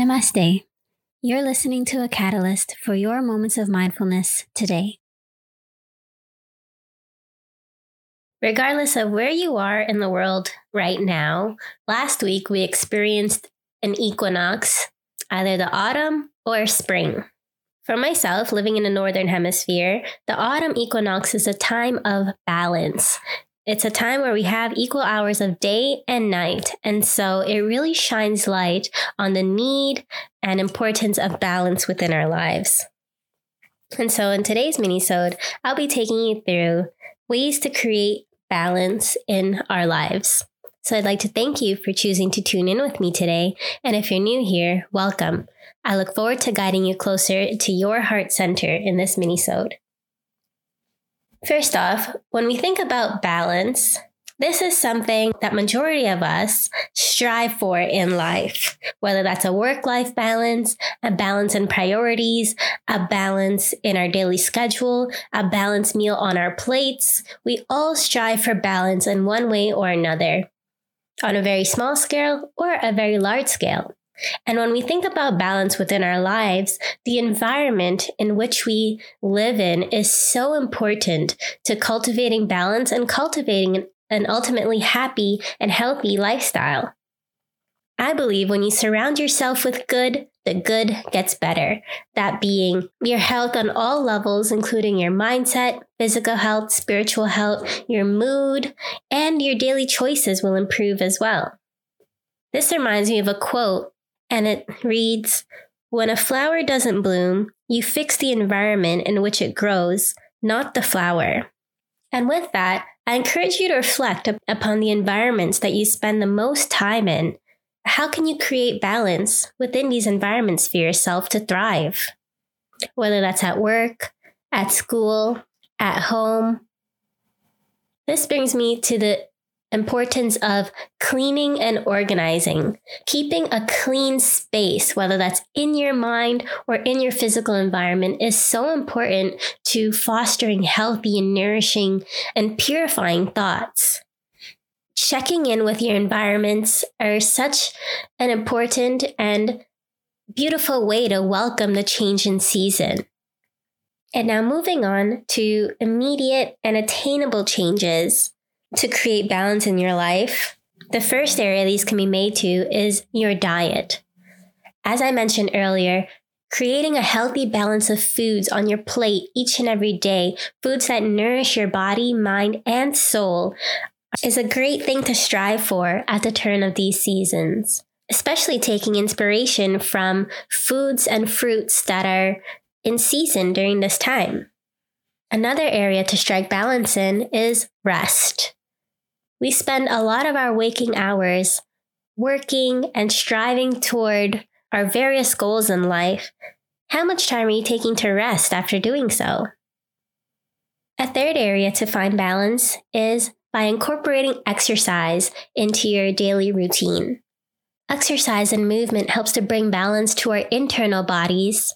Namaste. You're listening to a catalyst for your moments of mindfulness today. Regardless of where you are in the world right now, last week we experienced an equinox, either the autumn or spring. For myself, living in the northern hemisphere, the autumn equinox is a time of balance. It's a time where we have equal hours of day and night. And so it really shines light on the need and importance of balance within our lives. And so in today's mini-sode, I'll be taking you through ways to create balance in our lives. So I'd like to thank you for choosing to tune in with me today. And if you're new here, welcome. I look forward to guiding you closer to your heart center in this mini-sode. First off, when we think about balance, this is something that majority of us strive for in life, whether that's a work-life balance, a balance in priorities, a balance in our daily schedule, a balanced meal on our plates. We all strive for balance in one way or another on a very small scale or a very large scale. And when we think about balance within our lives, the environment in which we live in is so important to cultivating balance and cultivating an ultimately happy and healthy lifestyle. I believe when you surround yourself with good, the good gets better. That being your health on all levels, including your mindset, physical health, spiritual health, your mood, and your daily choices will improve as well. This reminds me of a quote and it reads When a flower doesn't bloom, you fix the environment in which it grows, not the flower. And with that, I encourage you to reflect upon the environments that you spend the most time in. How can you create balance within these environments for yourself to thrive? Whether that's at work, at school, at home. This brings me to the importance of cleaning and organizing, keeping a clean space, whether that's in your mind or in your physical environment, is so important to fostering healthy and nourishing and purifying thoughts. Checking in with your environments are such an important and beautiful way to welcome the change in season. And now moving on to immediate and attainable changes to create balance in your life, the first area these can be made to is your diet. As I mentioned earlier, creating a healthy balance of foods on your plate each and every day, foods that nourish your body, mind, and soul, is a great thing to strive for at the turn of these seasons, especially taking inspiration from foods and fruits that are in season during this time. Another area to strike balance in is rest. We spend a lot of our waking hours working and striving toward our various goals in life. How much time are you taking to rest after doing so? A third area to find balance is by incorporating exercise into your daily routine. Exercise and movement helps to bring balance to our internal bodies,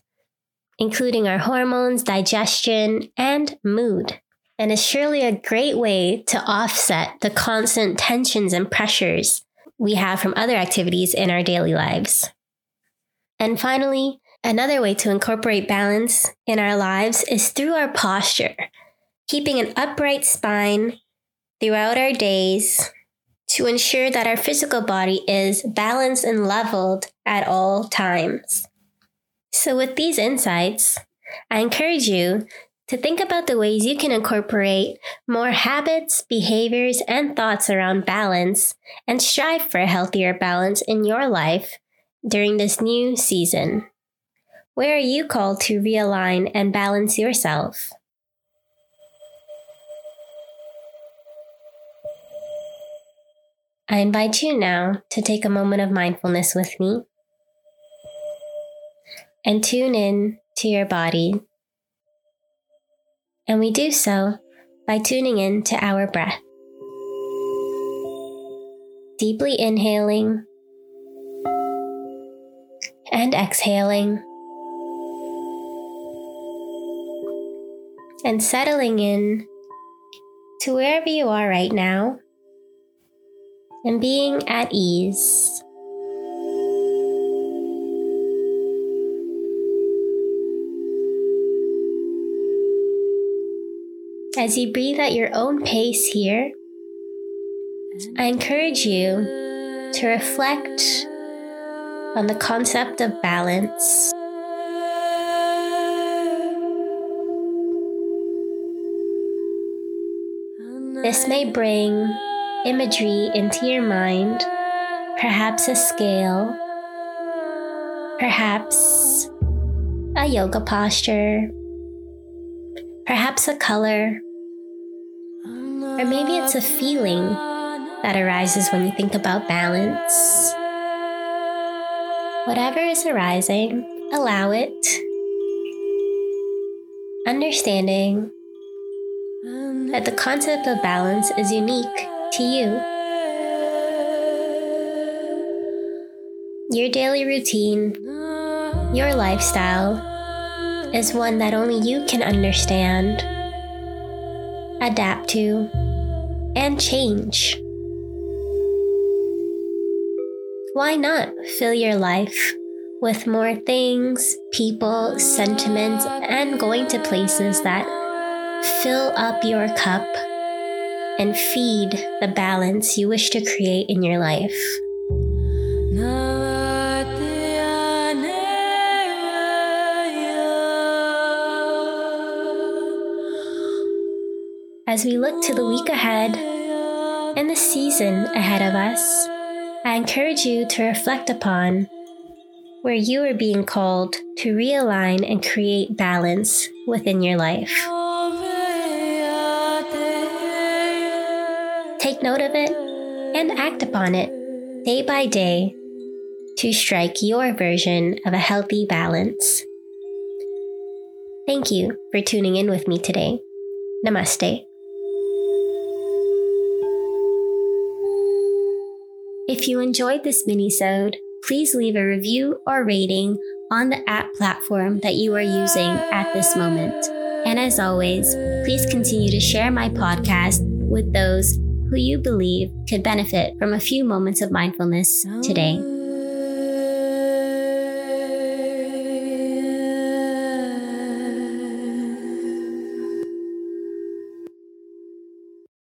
including our hormones, digestion, and mood and is surely a great way to offset the constant tensions and pressures we have from other activities in our daily lives. And finally, another way to incorporate balance in our lives is through our posture, keeping an upright spine throughout our days to ensure that our physical body is balanced and leveled at all times. So, with these insights, I encourage you to think about the ways you can incorporate more habits, behaviors, and thoughts around balance and strive for a healthier balance in your life during this new season. Where are you called to realign and balance yourself? I invite you now to take a moment of mindfulness with me and tune in to your body and we do so by tuning in to our breath. Deeply inhaling and exhaling, and settling in to wherever you are right now and being at ease. As you breathe at your own pace here, I encourage you to reflect on the concept of balance. This may bring imagery into your mind, perhaps a scale, perhaps a yoga posture, perhaps a color, or maybe it's a feeling that arises when you think about balance. Whatever is arising, allow it. Understanding that the concept of balance is unique to you. Your daily routine, your lifestyle, is one that only you can understand, adapt to, and change. Why not fill your life with more things, people, sentiments, and going to places that fill up your cup and feed the balance you wish to create in your life. As we look to the week ahead and the season ahead of us, I encourage you to reflect upon where you are being called to realign and create balance within your life. Take note of it and act upon it day by day to strike your version of a healthy balance. Thank you for tuning in with me today. Namaste. If you enjoyed this mini-sode, please leave a review or rating on the app platform that you are using at this moment. And as always, please continue to share my podcast with those who you believe could benefit from a few moments of mindfulness today.